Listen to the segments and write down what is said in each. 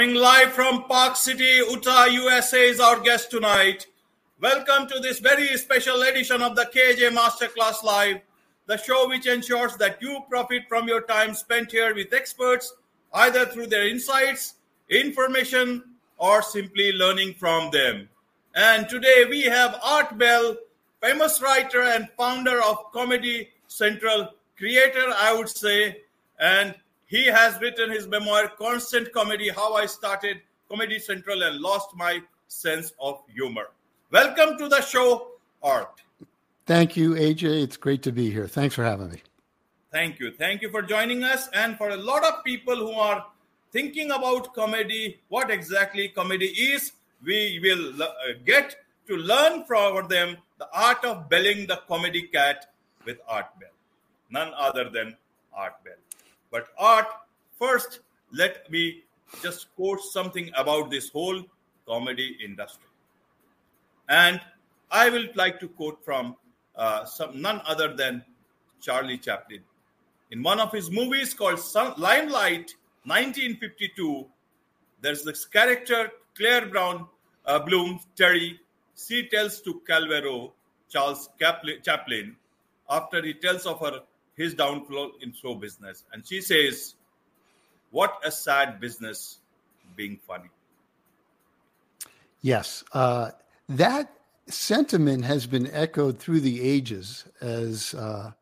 Coming live from Park City, Utah, USA is our guest tonight. Welcome to this very special edition of the KJ Masterclass Live, the show which ensures that you profit from your time spent here with experts, either through their insights, information, or simply learning from them. And today we have Art Bell, famous writer and founder of Comedy Central, creator, I would say, and he has written his memoir, Constant Comedy How I Started Comedy Central and Lost My Sense of Humor. Welcome to the show, Art. Thank you, AJ. It's great to be here. Thanks for having me. Thank you. Thank you for joining us. And for a lot of people who are thinking about comedy, what exactly comedy is, we will uh, get to learn from them the art of belling the comedy cat with Art Bell. None other than Art Bell. But Art, first, let me just quote something about this whole comedy industry. And I will like to quote from uh, some none other than Charlie Chaplin. In one of his movies called Sun, Limelight, 1952, there's this character Claire Brown uh, Bloom Terry. She tells to Calvero Charles Chaplin after he tells of her his downfall in show business, and she says, "What a sad business being funny." Yes, uh, that sentiment has been echoed through the ages, as uh,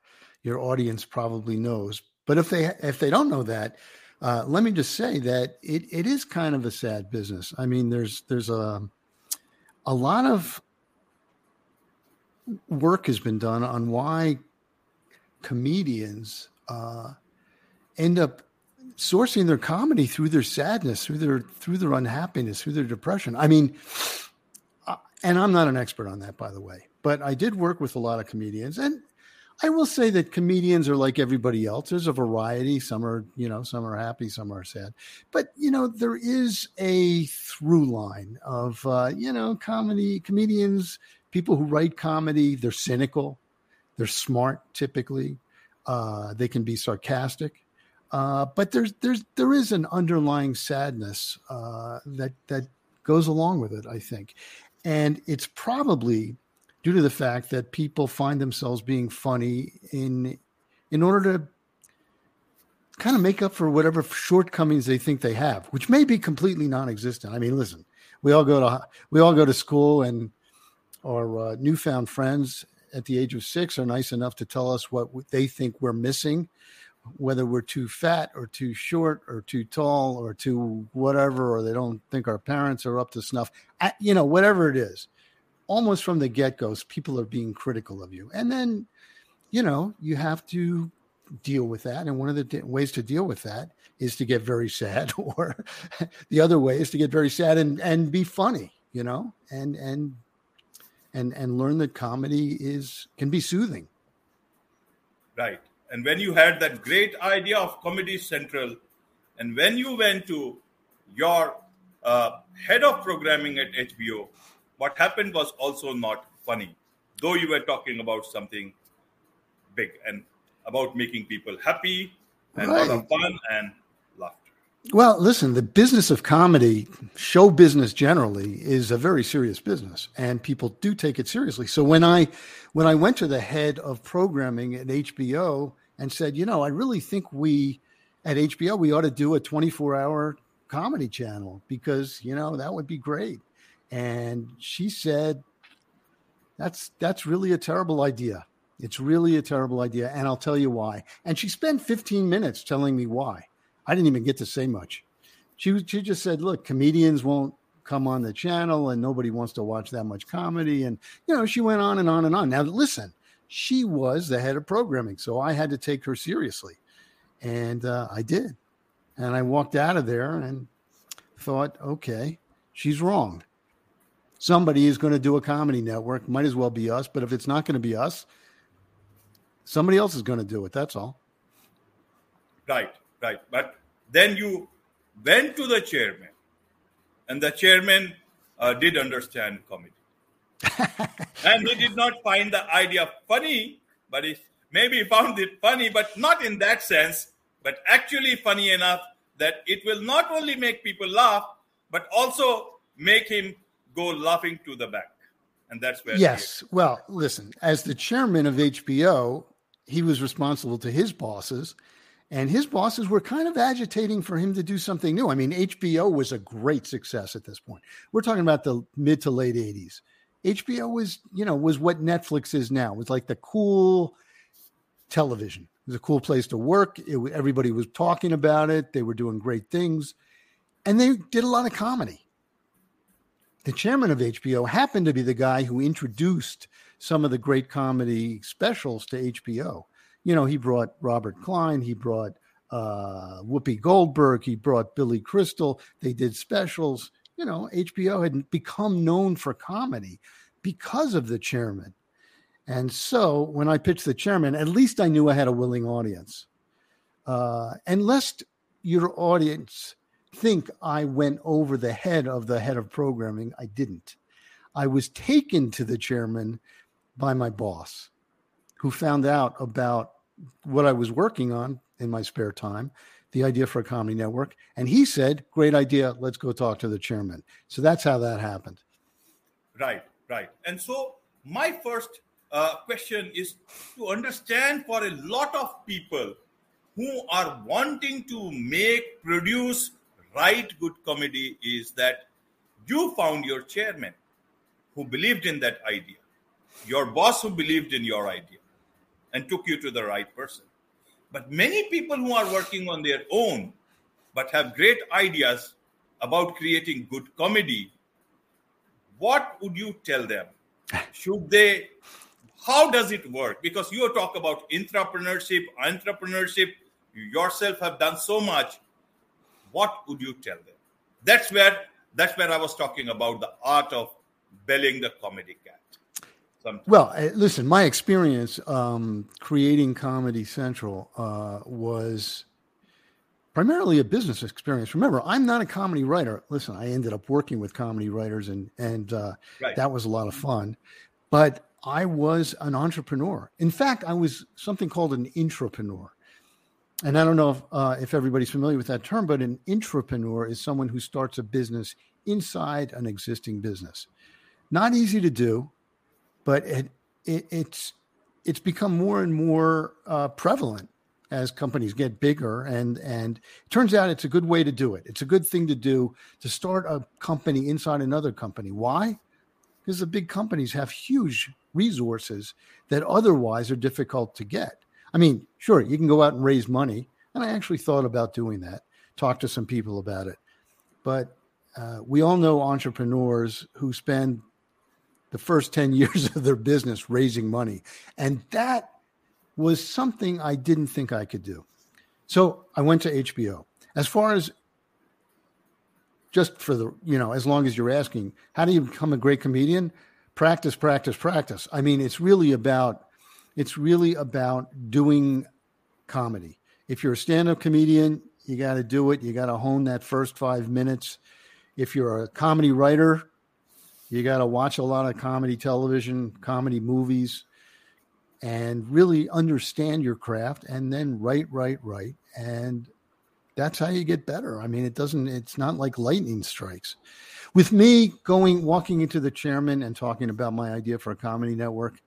your audience probably knows. But if they if they don't know that, uh, let me just say that it, it is kind of a sad business. I mean, there's there's a a lot of work has been done on why comedians uh, end up sourcing their comedy through their sadness, through their through their unhappiness, through their depression. I mean, and I'm not an expert on that, by the way, but I did work with a lot of comedians, and I will say that comedians are like everybody else. There's a variety. Some are, you know, some are happy, some are sad. But you know, there is a through line of, uh, you know, comedy comedians, people who write comedy. They're cynical, they're smart. Typically, uh, they can be sarcastic. Uh, but there's there's there is an underlying sadness uh, that that goes along with it, I think, and it's probably due to the fact that people find themselves being funny in in order to kind of make up for whatever shortcomings they think they have, which may be completely non-existent. I mean, listen, we all go to we all go to school, and our uh, newfound friends at the age of six are nice enough to tell us what they think we're missing, whether we're too fat or too short or too tall or too whatever, or they don't think our parents are up to snuff. you know, whatever it is almost from the get go, people are being critical of you. And then, you know, you have to deal with that. And one of the ways to deal with that is to get very sad, or the other way is to get very sad and, and be funny, you know, and, and, and, and learn that comedy is, can be soothing. Right. And when you had that great idea of Comedy Central, and when you went to your uh, head of programming at HBO, what happened was also not funny, though you were talking about something big and about making people happy and right. a lot of fun and. Well, listen, the business of comedy, show business generally, is a very serious business, and people do take it seriously. So when I when I went to the head of programming at HBO and said, you know, I really think we at HBO we ought to do a 24 hour comedy channel because you know that would be great. And she said that's that's really a terrible idea. It's really a terrible idea and i'll tell you why. And she spent 15 minutes telling me why i didn't even get to say much she, she just said look comedians won't come on the channel and nobody wants to watch that much comedy and you know she went on and on and on now listen she was the head of programming so i had to take her seriously and uh, i did and i walked out of there and thought okay she's wrong somebody is going to do a comedy network. Might as well be us. But if it's not going to be us, somebody else is going to do it. That's all. Right, right. But then you went to the chairman, and the chairman uh, did understand comedy. and he did not find the idea funny, but he maybe found it funny, but not in that sense, but actually funny enough that it will not only make people laugh, but also make him go laughing to the back And that's where. Yes. Well, listen, as the chairman of HBO, he was responsible to his bosses, and his bosses were kind of agitating for him to do something new. I mean, HBO was a great success at this point. We're talking about the mid to late 80s. HBO was, you know, was what Netflix is now. It was like the cool television. It was a cool place to work. It, everybody was talking about it. They were doing great things. And they did a lot of comedy. The chairman of HBO happened to be the guy who introduced some of the great comedy specials to HBO. You know, he brought Robert Klein, he brought uh, Whoopi Goldberg, he brought Billy Crystal. They did specials. You know, HBO had become known for comedy because of the chairman. And so when I pitched the chairman, at least I knew I had a willing audience. Uh, and lest your audience think I went over the head of the head of programming, I didn't. I was taken to the chairman by my boss, who found out about what I was working on in my spare time, the idea for a comedy network. And he said, Great idea. Let's go talk to the chairman. So that's how that happened. Right, right. And so my first uh, question is to understand for a lot of people who are wanting to make, produce, write good comedy is that you found your chairman who believed in that idea your boss who believed in your idea and took you to the right person. But many people who are working on their own but have great ideas about creating good comedy, what would you tell them? Should they, how does it work? Because you talk about entrepreneurship, entrepreneurship, you yourself have done so much. What would you tell them? That's where that's where I was talking about the art of belling the comedy cat. Sometimes. Well, uh, listen, my experience um, creating Comedy Central uh, was primarily a business experience. Remember, I'm not a comedy writer. Listen, I ended up working with comedy writers, and and uh, right. that was a lot of fun. But I was an entrepreneur. In fact, I was something called an intrapreneur. And I don't know if, uh, if everybody's familiar with that term, but an intrapreneur is someone who starts a business inside an existing business. Not easy to do but it, it it's it's become more and more uh, prevalent as companies get bigger and and it turns out it's a good way to do it. It's a good thing to do to start a company inside another company. Why? Because the big companies have huge resources that otherwise are difficult to get. I mean sure you can go out and raise money and i actually thought about doing that talk to some people about it. But uh, we all know entrepreneurs who spend the first 10 years of their business raising money. And that was something I didn't think I could do. So I went to HBO. As far as just for the, you know, as long as you're asking, how do you become a great comedian? Practice, practice, practice. I mean, it's really about it's really about doing comedy. If you're a stand-up comedian, you got to do it. You got to hone that first 5 minutes. If you're a comedy writer, you got to watch a lot of comedy television, comedy movies, and really understand your craft and then write, write, write. And that's how you get better. I mean, it doesn't, it's not like lightning strikes. With me going, walking into the chairman and talking about my idea for a comedy network,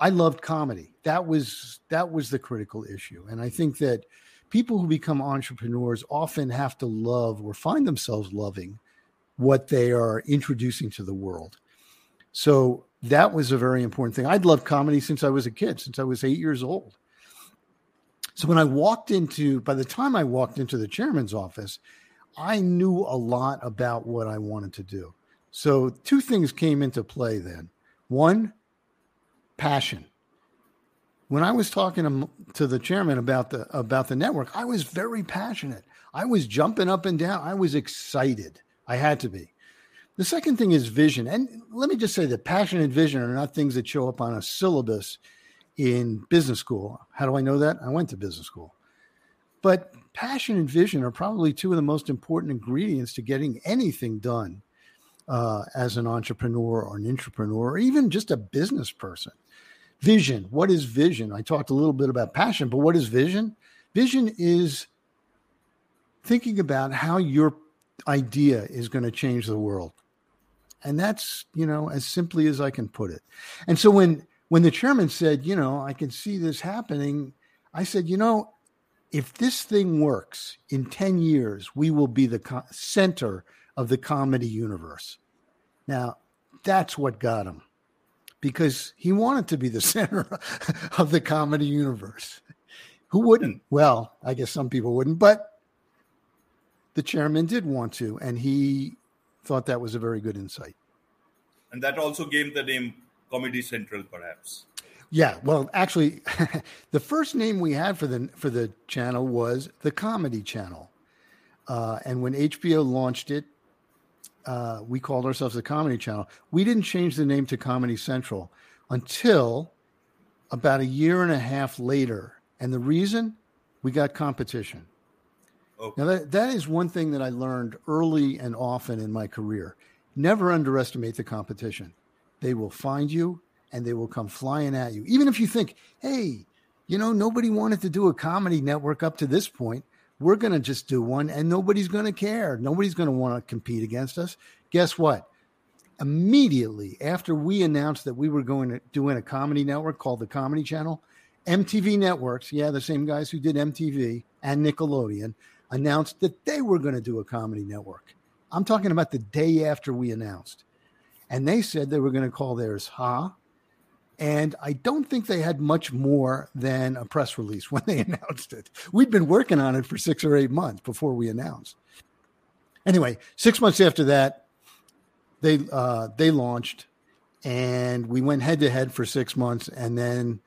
I loved comedy. That was that was the critical issue. And I think that people who become entrepreneurs often have to love or find themselves loving what they are introducing to the world. So that was a very important thing. I'd loved comedy since I was a kid, since I was eight years old. So when I walked into, by the time I walked into the chairman's office, I knew a lot about what I wanted to do. So two things came into play then. One, passion. When I was talking to, to the chairman about the about the network, I was very passionate. I was jumping up and down. I was excited. I had to be. The second thing is vision. And let me just say that passion and vision are not things that show up on a syllabus in business school. How do I know that? I went to business school. But passion and vision are probably two of the most important ingredients to getting anything done uh, as an entrepreneur or an intrapreneur, or even just a business person. Vision. What is vision? I talked a little bit about passion, but what is vision? Vision is thinking about how your idea is going to change the world. And that's, you know, as simply as I can put it. And so when when the chairman said, you know, I can see this happening, I said, you know, if this thing works in 10 years, we will be the co- center of the comedy universe. Now, that's what got him because he wanted to be the center of the comedy universe. Who wouldn't? Hmm. Well, I guess some people wouldn't, but the chairman did want to, and he thought that was a very good insight. And that also gave the name Comedy Central, perhaps. Yeah, well, actually, the first name we had for the for the channel was the Comedy Channel, uh, and when HBO launched it, uh, we called ourselves the Comedy Channel. We didn't change the name to Comedy Central until about a year and a half later, and the reason we got competition. Okay. Now that that is one thing that I learned early and often in my career. Never underestimate the competition. They will find you and they will come flying at you. Even if you think, hey, you know, nobody wanted to do a comedy network up to this point. We're going to just do one and nobody's going to care. Nobody's going to want to compete against us. Guess what? Immediately after we announced that we were going to do a comedy network called the Comedy Channel, MTV Networks, yeah, the same guys who did MTV and Nickelodeon, announced that they were going to do a comedy network. I'm talking about the day after we announced. And they said they were going to call theirs Ha, and I don't think they had much more than a press release when they announced it. We'd been working on it for six or eight months before we announced. Anyway, six months after that, they uh, they launched, and we went head to head for six months, and then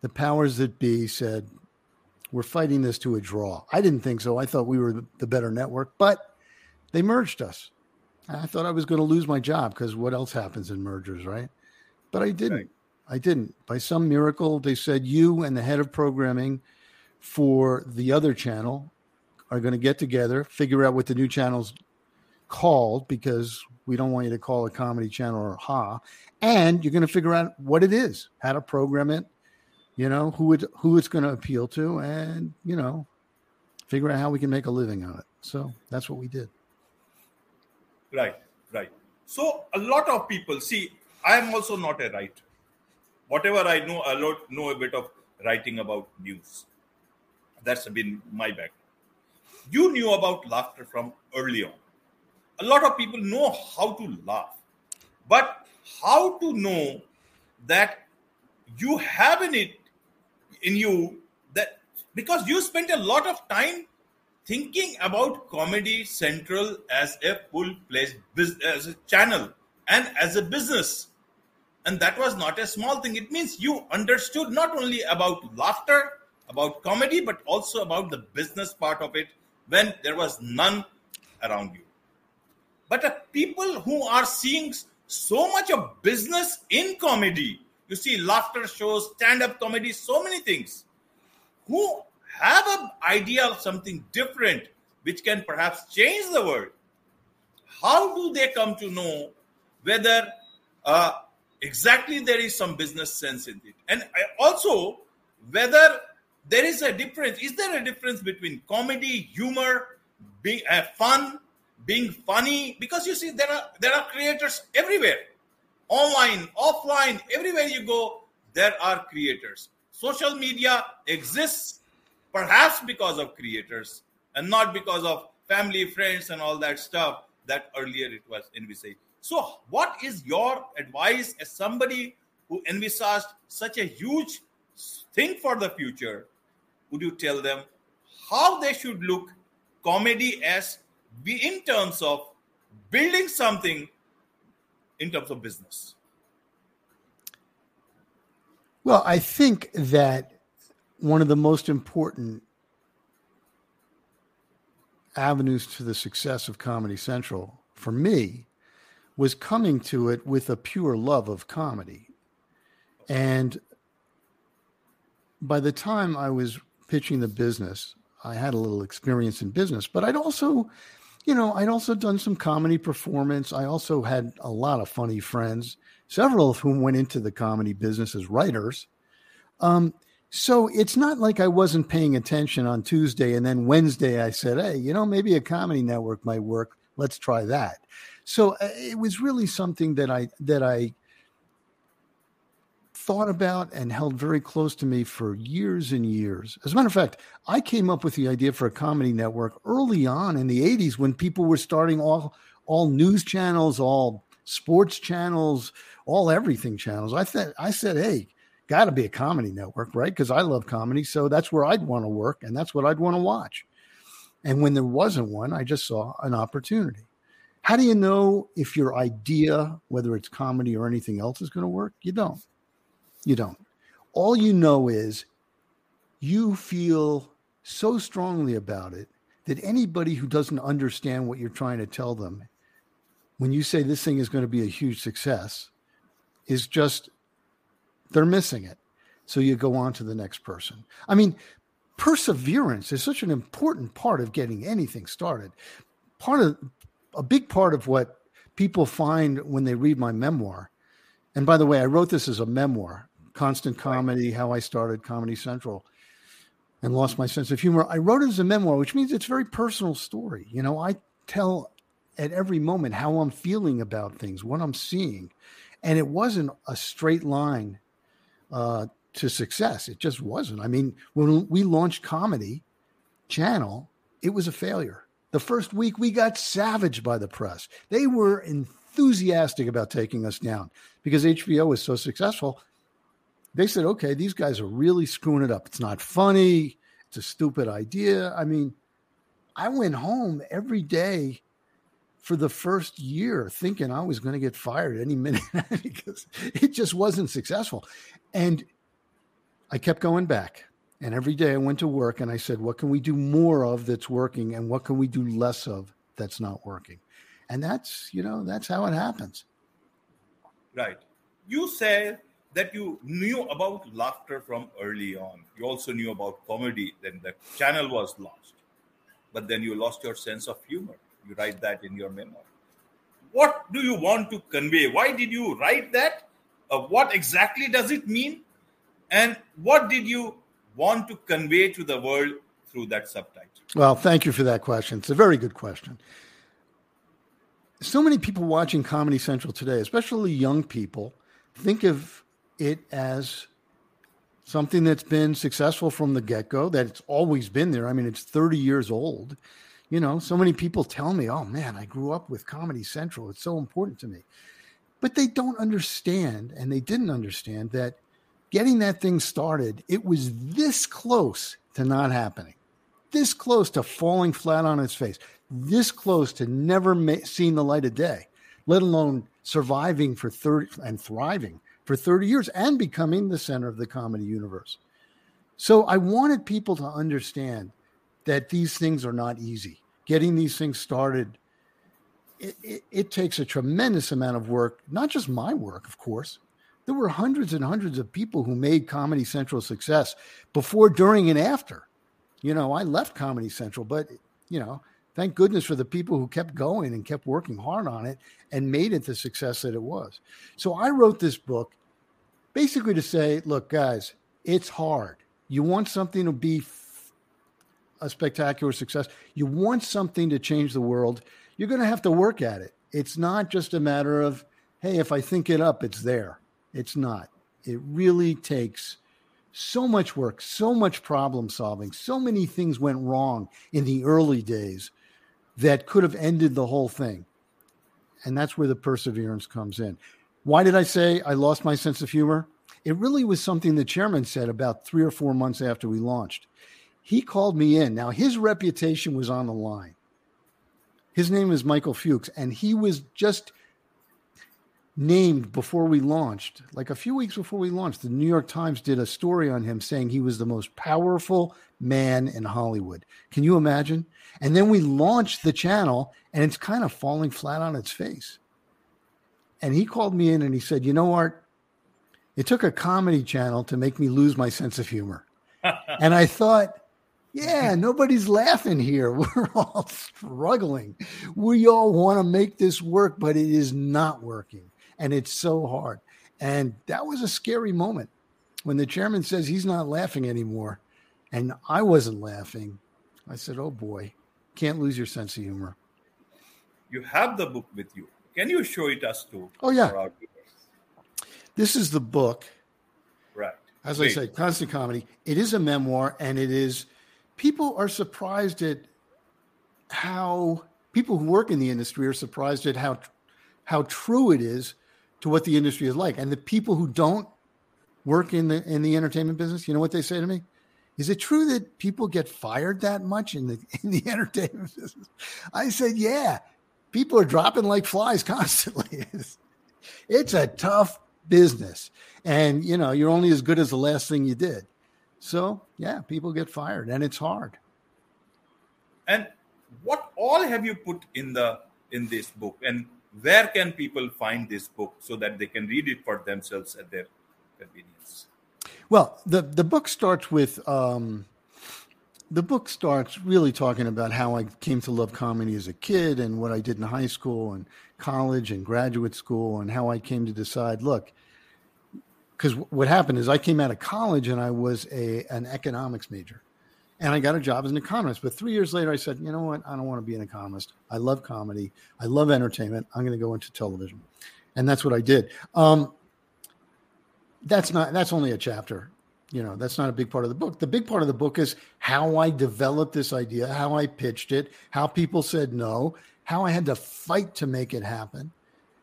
the powers that be said, "We're fighting this to a draw." I didn't think so. I thought we were the better network, but they merged us. I thought I was going to lose my job because what else happens in mergers, right? But I didn't. Right. I didn't. By some miracle, they said you and the head of programming for the other channel are going to get together, figure out what the new channel's called because we don't want you to call a comedy channel or ha, and you're going to figure out what it is, how to program it, you know, who it who it's going to appeal to, and you know, figure out how we can make a living on it. So that's what we did. Right, right. So a lot of people see. I am also not a writer whatever I know, I know a bit of writing about news. That's been my background. You knew about laughter from early on. A lot of people know how to laugh, but how to know that you have in it in you that because you spent a lot of time thinking about comedy central as a full-fledged business as a channel and as a business and that was not a small thing. It means you understood not only about laughter, about comedy, but also about the business part of it when there was none around you. But people who are seeing so much of business in comedy, you see laughter shows, stand up comedy, so many things, who have an idea of something different which can perhaps change the world. How do they come to know whether uh, exactly there is some business sense in it? And also whether there is a difference is there a difference between comedy humor being uh, fun being funny? Because you see there are there are creators everywhere online offline everywhere you go there are creators social media exists perhaps because of creators and not because of family friends and all that stuff that earlier it was envisaged so, what is your advice as somebody who envisaged such a huge thing for the future? Would you tell them how they should look comedy as be in terms of building something in terms of business? Well, I think that one of the most important avenues to the success of Comedy Central for me was coming to it with a pure love of comedy. And by the time I was pitching the business, I had a little experience in business, but I'd also, you know, I'd also done some comedy performance. I also had a lot of funny friends, several of whom went into the comedy business as writers. Um, So it's not like I wasn't paying attention on Tuesday and then Wednesday I said, "Hey, you know, maybe a comedy network might work. Let's try that." So uh, it was really something that I that I thought about and held very close to me for years and years. As a matter of fact, I came up with the idea for a comedy network early on in the 80s when people were starting all all news channels, all sports channels, all everything channels. I said I said, "Hey, got to be a comedy network, right? Because I love comedy, so that's where I'd want to work and that's what I'd want to watch." And when there wasn't one, I just saw an opportunity. How do you know if your idea, whether it's comedy or anything else, is going to work? You don't. You don't. All you know is you feel so strongly about it that anybody who doesn't understand what you're trying to tell them, when you say this thing is going to be a huge success, is just they're missing it. So you go on to the next person. I mean, perseverance is such an important part of getting anything started. Part of a big part of what people find when they read my memoir. And by the way, I wrote this as a memoir constant comedy, how I started Comedy Central and lost my sense of humor. I wrote it as a memoir, which means it's a very personal story. You know, I tell at every moment how I'm feeling about things, what I'm seeing. And it wasn't a straight line uh, to success. It just wasn't. I mean, when we launched Comedy Channel, it was a failure. The first week, we got savaged by the press. They were enthusiastic about taking us down because HBO was so successful they said, okay, these guys are really screwing it up. It's not funny. It's a stupid idea. I mean, I went home every day for the first year thinking I was going to get fired any minute because it just wasn't successful. And I kept going back. And every day I went to work and I said, what can we do more of that's working? And what can we do less of that's not working? And that's, you know, that's how it happens. Right. You said that you knew about laughter from early on. You also knew about comedy, then the channel was lost. But then you lost your sense of humor. You write that in your memoir. What do you want to convey? Why did you write that? Uh, what exactly does it mean? And what did you want to convey to the world through that subtitle? Well, thank you for that question. It's a very good question. So many people watching Comedy Central today, especially young people, think of it as something that's been successful from the get go, that it's always been there. I mean, it's 30 years old. You know, so many people tell me, oh man, I grew up with Comedy Central. It's so important to me. But they don't understand, and they didn't understand that getting that thing started, it was this close to not happening, this close to falling flat on its face, this close to never ma- seeing the light of day, let alone surviving for 30 and thriving for 30 years and becoming the center of the comedy universe. So I wanted people to understand that these things are not easy. Getting these things started, it, it, it, takes a tremendous amount of work, not just my work, of course. There were hundreds and hundreds of people who made Comedy Central success before, during, and after. You know, I left Comedy Central, but, you know, thank goodness for the people who kept going and kept working hard on it and made it the success that it was. So I wrote this book basically to say, look, guys, it's hard. You want something to be a spectacular success, you want something to change the world, you're going to have to work at it. It's not just a matter of, hey, if I think it up, it's there. It's not. It really takes so much work, so much problem solving, so many things went wrong in the early days that could have ended the whole thing. And that's where the perseverance comes in. Why did I say I lost my sense of humor? It really was something the chairman said about three or four months after we launched. He called me in. Now, his reputation was on the line. His name is Michael Fuchs, and he was just named before we launched, like a few weeks before we launched. The New York Times did a story on him saying he was the most powerful man in Hollywood. Can you imagine? And then we launched the channel, and it's kind of falling flat on its face. And he called me in and he said, You know, Art, it took a comedy channel to make me lose my sense of humor. and I thought, yeah, nobody's laughing here. We're all struggling. We all want to make this work, but it is not working. And it's so hard. And that was a scary moment when the chairman says he's not laughing anymore, and I wasn't laughing, I said, "Oh boy, can't lose your sense of humor." You have the book with you. Can you show it us too? Oh yeah. This is the book. Right. As Great. I said, constant comedy. It is a memoir, and it is. People are surprised at how people who work in the industry are surprised at how how true it is to what the industry is like. And the people who don't work in the in the entertainment business, you know what they say to me? Is it true that people get fired that much in the in the entertainment business? I said, yeah. People are dropping like flies constantly. it's, it's a tough business. And you know, you're only as good as the last thing you did. So yeah, people get fired and it's hard. And what all have you put in the in this book? And where can people find this book so that they can read it for themselves at their convenience? Well, the the book starts with um, the book starts really talking about how I came to love comedy as a kid and what I did in high school and college and graduate school and how I came to decide. Look, because what happened is I came out of college and I was a an economics major, and I got a job as an economist. But three years later, I said, you know what? I don't want to be an economist. I love comedy. I love entertainment. I'm going to go into television, and that's what I did. Um, that's not. That's only a chapter. You know, that's not a big part of the book. The big part of the book is how I developed this idea, how I pitched it, how people said no, how I had to fight to make it happen,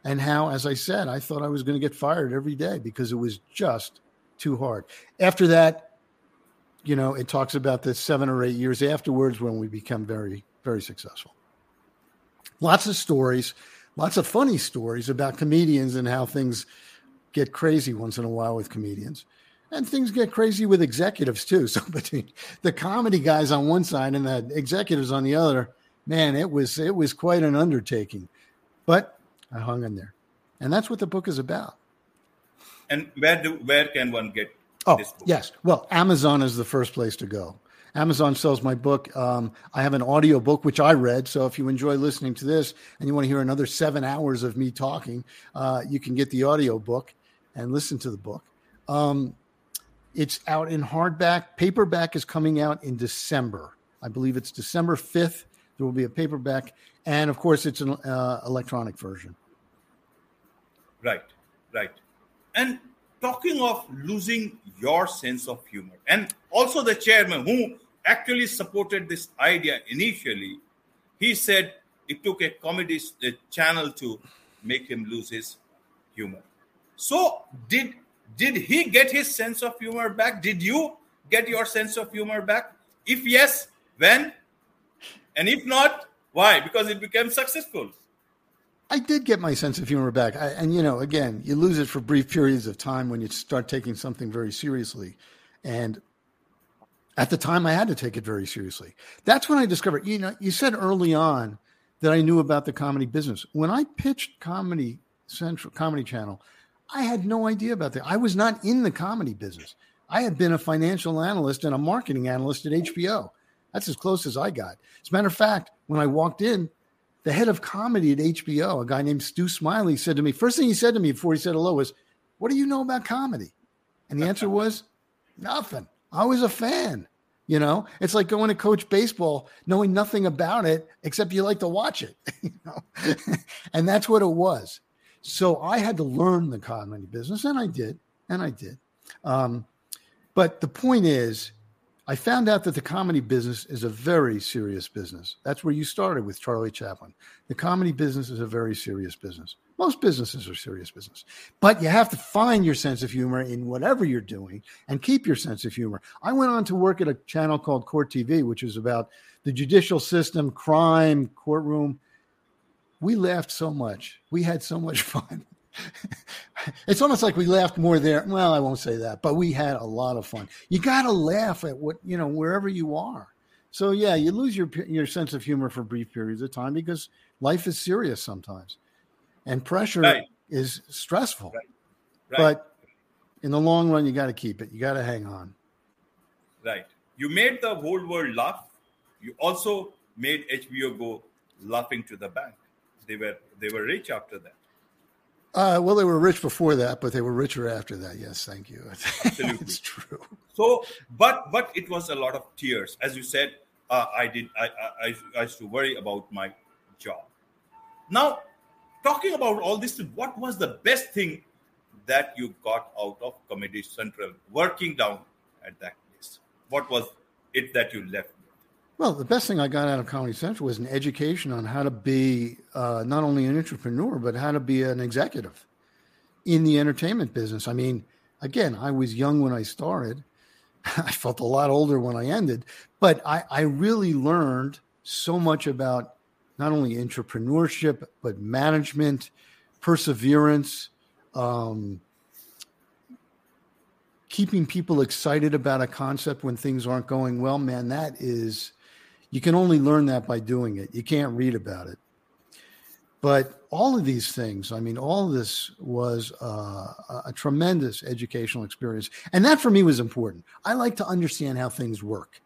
and how, as I said, I thought I was going to get fired every day because it was just too hard. After that, you know, it talks about the seven or eight years afterwards when we become very, very successful. Lots of stories, lots of funny stories about comedians and how things get crazy once in a while with comedians. And things get crazy with executives too. So between the comedy guys on one side and the executives on the other, man, it was it was quite an undertaking. But I hung in there. And that's what the book is about. And where do where can one get Oh, yes. Well, Amazon is the first place to go. Amazon sells my book. Um, I have an audio book, which I read. So if you enjoy listening to this and you want to hear another seven hours of me talking, uh, you can get the audio book and listen to the book. Um, it's out in hardback. Paperback is coming out in December. I believe it's December 5th. There will be a paperback. And of course, it's an uh, electronic version. Right, right. And talking of losing your sense of humor, and also the chairman who actually supported this idea initially, he said it took a comedy channel to make him lose his humor. So did did he get his sense of humor back? Did you get your sense of humor back? If yes, when? And if not, why? Because it became successful. I did get my sense of humor back. I, and, you know, again, you lose it for brief periods of time when you start taking something very seriously. And at the time, I had to take it very seriously. That's when I discovered, you know, you said early on that I knew about the comedy business. When I pitched Comedy Central, Comedy Channel, I had no idea about that. I was not in the comedy business. I had been a financial analyst and a marketing analyst at HBO. That's as close as I got. As a matter of fact, when I walked in, the head of comedy at HBO, a guy named Stu Smiley, said to me, first thing he said to me before he said hello was, What do you know about comedy? And the answer was, Nothing. I was a fan. You know, it's like going to coach baseball, knowing nothing about it except you like to watch it. You know, and that's what it was. So I had to learn the comedy business, and I did, and I did. Um, but the point is, I found out that the comedy business is a very serious business. That's where you started with Charlie Chaplin. The comedy business is a very serious business. Most businesses are serious business, but you have to find your sense of humor in whatever you're doing and keep your sense of humor. I went on to work at a channel called Court TV, which is about the judicial system, crime, courtroom. We laughed so much. We had so much fun. it's almost like we laughed more there. Well, I won't say that, but we had a lot of fun. You got to laugh at what, you know, wherever you are. So yeah, you lose your your sense of humor for brief periods of time because life is serious sometimes. And pressure right. is stressful. Right. Right. But in the long run you got to keep it. You got to hang on. Right. You made the whole world laugh. You also made HBO go laughing to the bank. They were they were rich after that. Uh, well, they were rich before that, but they were richer after that. Yes, thank you. Absolutely, it's true. So, but but it was a lot of tears, as you said. Uh, I did. I, I I used to worry about my job. Now, talking about all this, what was the best thing that you got out of Comedy Central working down at that place? What was it that you left? Well, the best thing I got out of Comedy Central was an education on how to be uh, not only an entrepreneur, but how to be an executive in the entertainment business. I mean, again, I was young when I started. I felt a lot older when I ended, but I, I really learned so much about not only entrepreneurship, but management, perseverance, um, keeping people excited about a concept when things aren't going well. Man, that is you can only learn that by doing it. You can't read about it. But all of these things, I mean, all of this was uh, a tremendous educational experience. And that for me was important. I like to understand how things work.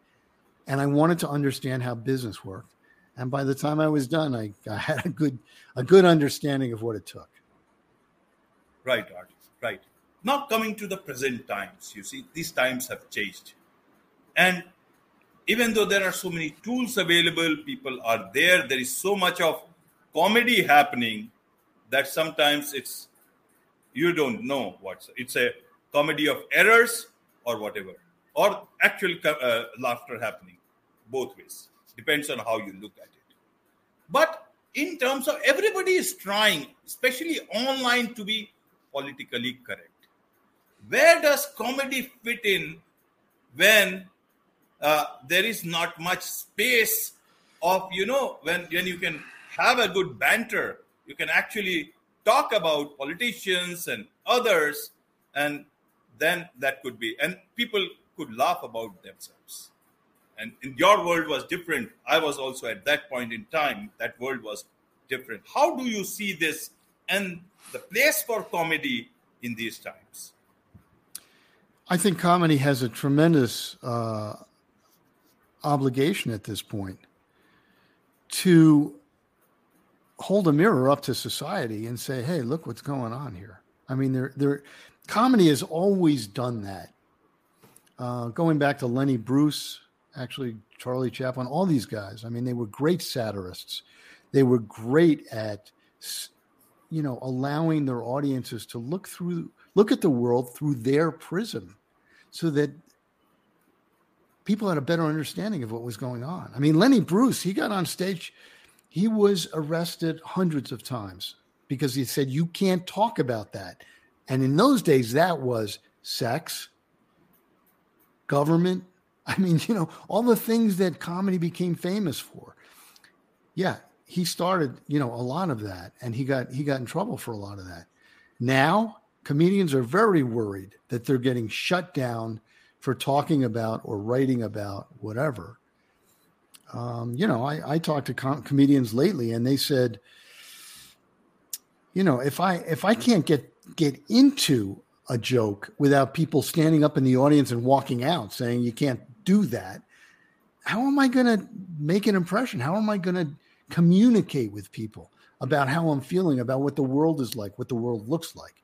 And I wanted to understand how business worked. And by the time I was done, I, I had a good, a good understanding of what it took. Right, Art. Right. Now coming to the present times, you see, these times have changed. And even though there are so many tools available, people are there, there is so much of comedy happening that sometimes it's you don't know what's it's a comedy of errors or whatever, or actual uh, laughter happening both ways. Depends on how you look at it. But in terms of everybody is trying, especially online, to be politically correct. Where does comedy fit in when uh, there is not much space of you know when when you can have a good banter you can actually talk about politicians and others and then that could be and people could laugh about themselves. And in your world was different. I was also at that point in time that world was different. How do you see this and the place for comedy in these times? I think comedy has a tremendous uh, obligation at this point to hold a mirror up to society and say, "Hey, look what's going on here." I mean, there, there, comedy has always done that. Uh, going back to Lenny Bruce, actually Charlie Chaplin, all these guys. I mean, they were great satirists. They were great at, you know, allowing their audiences to look through, look at the world through their prism, so that people had a better understanding of what was going on. I mean, Lenny Bruce, he got on stage, he was arrested hundreds of times because he said, You can't talk about that. And in those days, that was sex, government. I mean, you know, all the things that comedy became famous for. Yeah, he started, you know, a lot of that and he got he got in trouble for a lot of that. Now, comedians are very worried that they're getting shut down for talking about or writing about whatever. Um, you know, I, I talked to com- comedians lately, and they said, you know, if I if I can't get get into a joke without people standing up in the audience and walking out saying you can't do that, how am I going to make an impression? How am I going to communicate with people about how I'm feeling, about what the world is like, what the world looks like?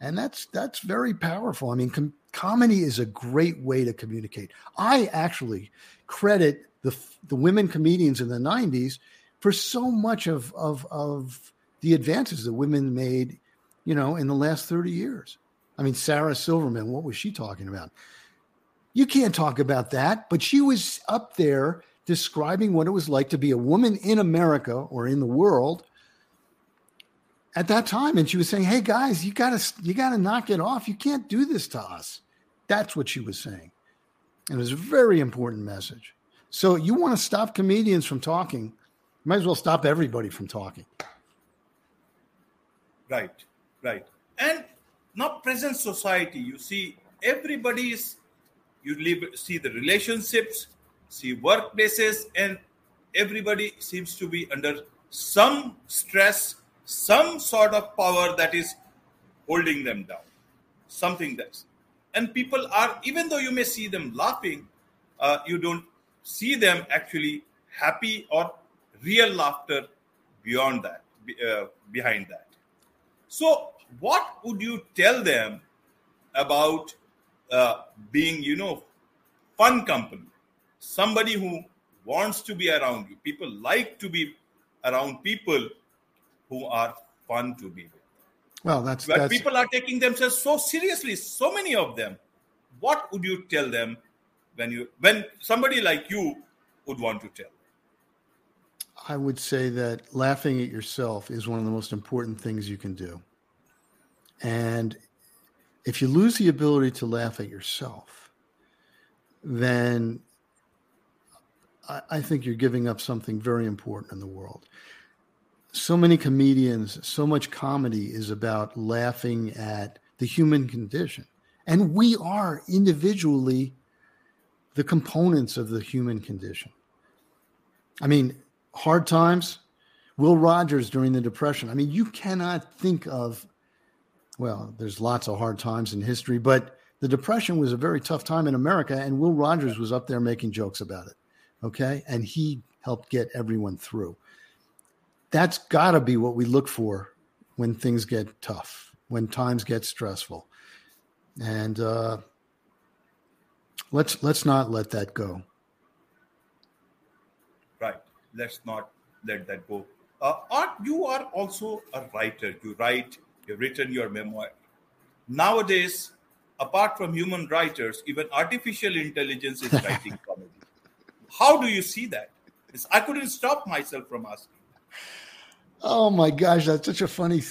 And that's that's very powerful. I mean, com- comedy is a great way to communicate. I actually credit the the women comedians in the 90s for so much of of of the advances that women made, you know, in the last 30 years. I mean, Sarah Silverman, what was she talking about? You can't talk about that, but she was up there describing what it was like to be a woman in America or in the world at that time and she was saying hey guys you gotta you gotta knock it off you can't do this to us that's what she was saying. And it was a very important message. So you want to stop comedians from talking, you might as well stop everybody from talking. Right, right. And not present society, you see everybody is you live, see the relationships, see workplaces, and everybody seems to be under some stress, some sort of power that is holding them down. Something that's and people are even though you may see them laughing uh, you don't see them actually happy or real laughter beyond that uh, behind that So, what would you tell them about uh, being, you know, fun company? Somebody who wants to be around you. People like to be around people who are fun to be. Well, that's, But that's people are taking themselves so seriously, so many of them. What would you tell them when you when somebody like you would want to tell? I would say that laughing at yourself is one of the most important things you can do. And if you lose the ability to laugh at yourself, then I, I think you're giving up something very important in the world. So many comedians, so much comedy is about laughing at the human condition. And we are individually the components of the human condition. I mean, hard times, Will Rogers during the Depression. I mean, you cannot think of, well, there's lots of hard times in history, but the Depression was a very tough time in America, and Will Rogers was up there making jokes about it. Okay. And he helped get everyone through. That's got to be what we look for when things get tough, when times get stressful. And uh, let's let's not let that go. Right. Let's not let that go. Uh, Art, you are also a writer. You write. You've written your memoir. Nowadays, apart from human writers, even artificial intelligence is writing comedy. How do you see that? I couldn't stop myself from asking. Oh my gosh, that's such a funny.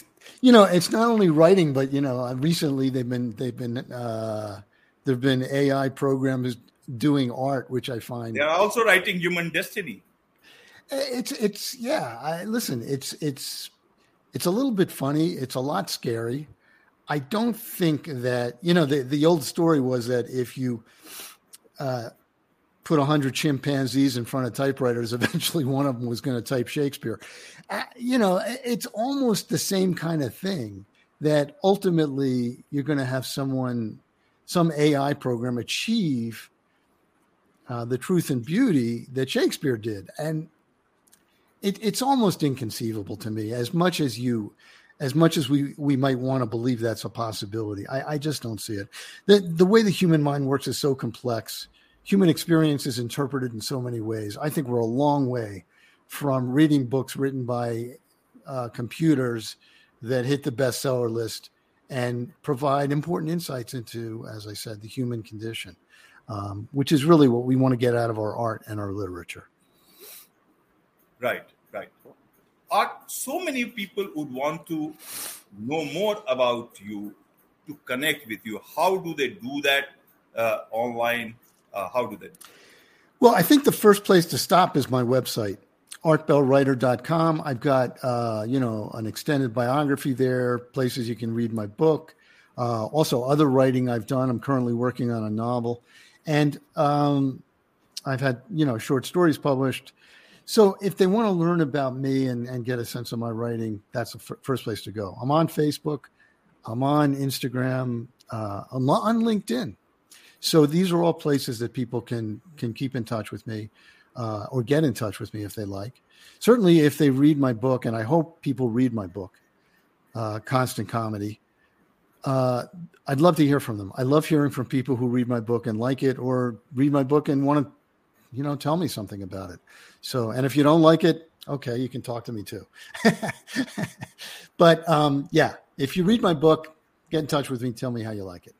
You know, it's not only writing, but you know, recently they've been they've been uh, there've been AI programs doing art, which I find They are also writing human destiny. it's it's yeah. I listen. It's it's it's a little bit funny. It's a lot scary. I don't think that you know the the old story was that if you uh, put a hundred chimpanzees in front of typewriters, eventually one of them was going to type Shakespeare. You know, it's almost the same kind of thing. That ultimately you're going to have someone, some AI program achieve uh, the truth and beauty that Shakespeare did, and it, it's almost inconceivable to me. As much as you, as much as we we might want to believe that's a possibility, I, I just don't see it. the The way the human mind works is so complex. Human experience is interpreted in so many ways. I think we're a long way from reading books written by uh, computers that hit the bestseller list and provide important insights into, as I said, the human condition, um, which is really what we want to get out of our art and our literature. Right, right. Art, so many people would want to know more about you, to connect with you. How do they do that uh, online? Uh, how do they? Well, I think the first place to stop is my website, artbellwriter.com. I've got, uh, you know, an extended biography there, places you can read my book. Uh, also, other writing I've done. I'm currently working on a novel. And um, I've had, you know, short stories published. So if they want to learn about me and, and get a sense of my writing, that's the f- first place to go. I'm on Facebook. I'm on Instagram. Uh, I'm on LinkedIn. So these are all places that people can can keep in touch with me uh, or get in touch with me if they like. Certainly, if they read my book, and I hope people read my book, uh, Constant Comedy. Uh, I'd love to hear from them. I love hearing from people who read my book and like it, or read my book and want to, you know, tell me something about it. So, and if you don't like it, okay, you can talk to me too. but um, yeah, if you read my book, get in touch with me. Tell me how you like it.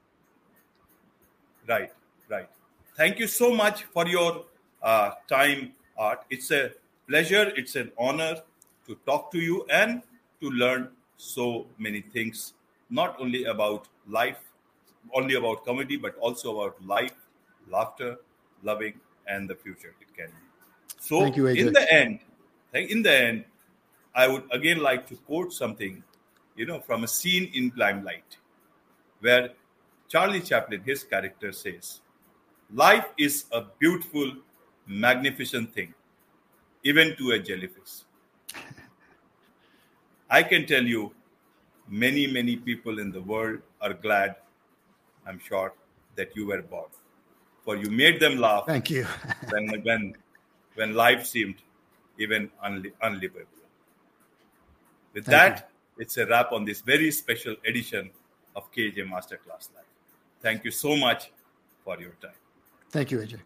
Right, right. Thank you so much for your uh, time, Art. It's a pleasure, it's an honor to talk to you and to learn so many things, not only about life, only about comedy, but also about life, laughter, loving, and the future it can be. So, Thank you, in the end, in the end, I would again like to quote something, you know, from a scene in Limelight, where Charlie Chaplin, his character says, Life is a beautiful, magnificent thing, even to a jellyfish. I can tell you, many, many people in the world are glad, I'm sure, that you were born. For you made them laugh Thank you. when, when, when life seemed even unli- unlivable. With Thank that, it's a wrap on this very special edition of KJ Masterclass Live. Thank you so much for your time. Thank you, Ajay.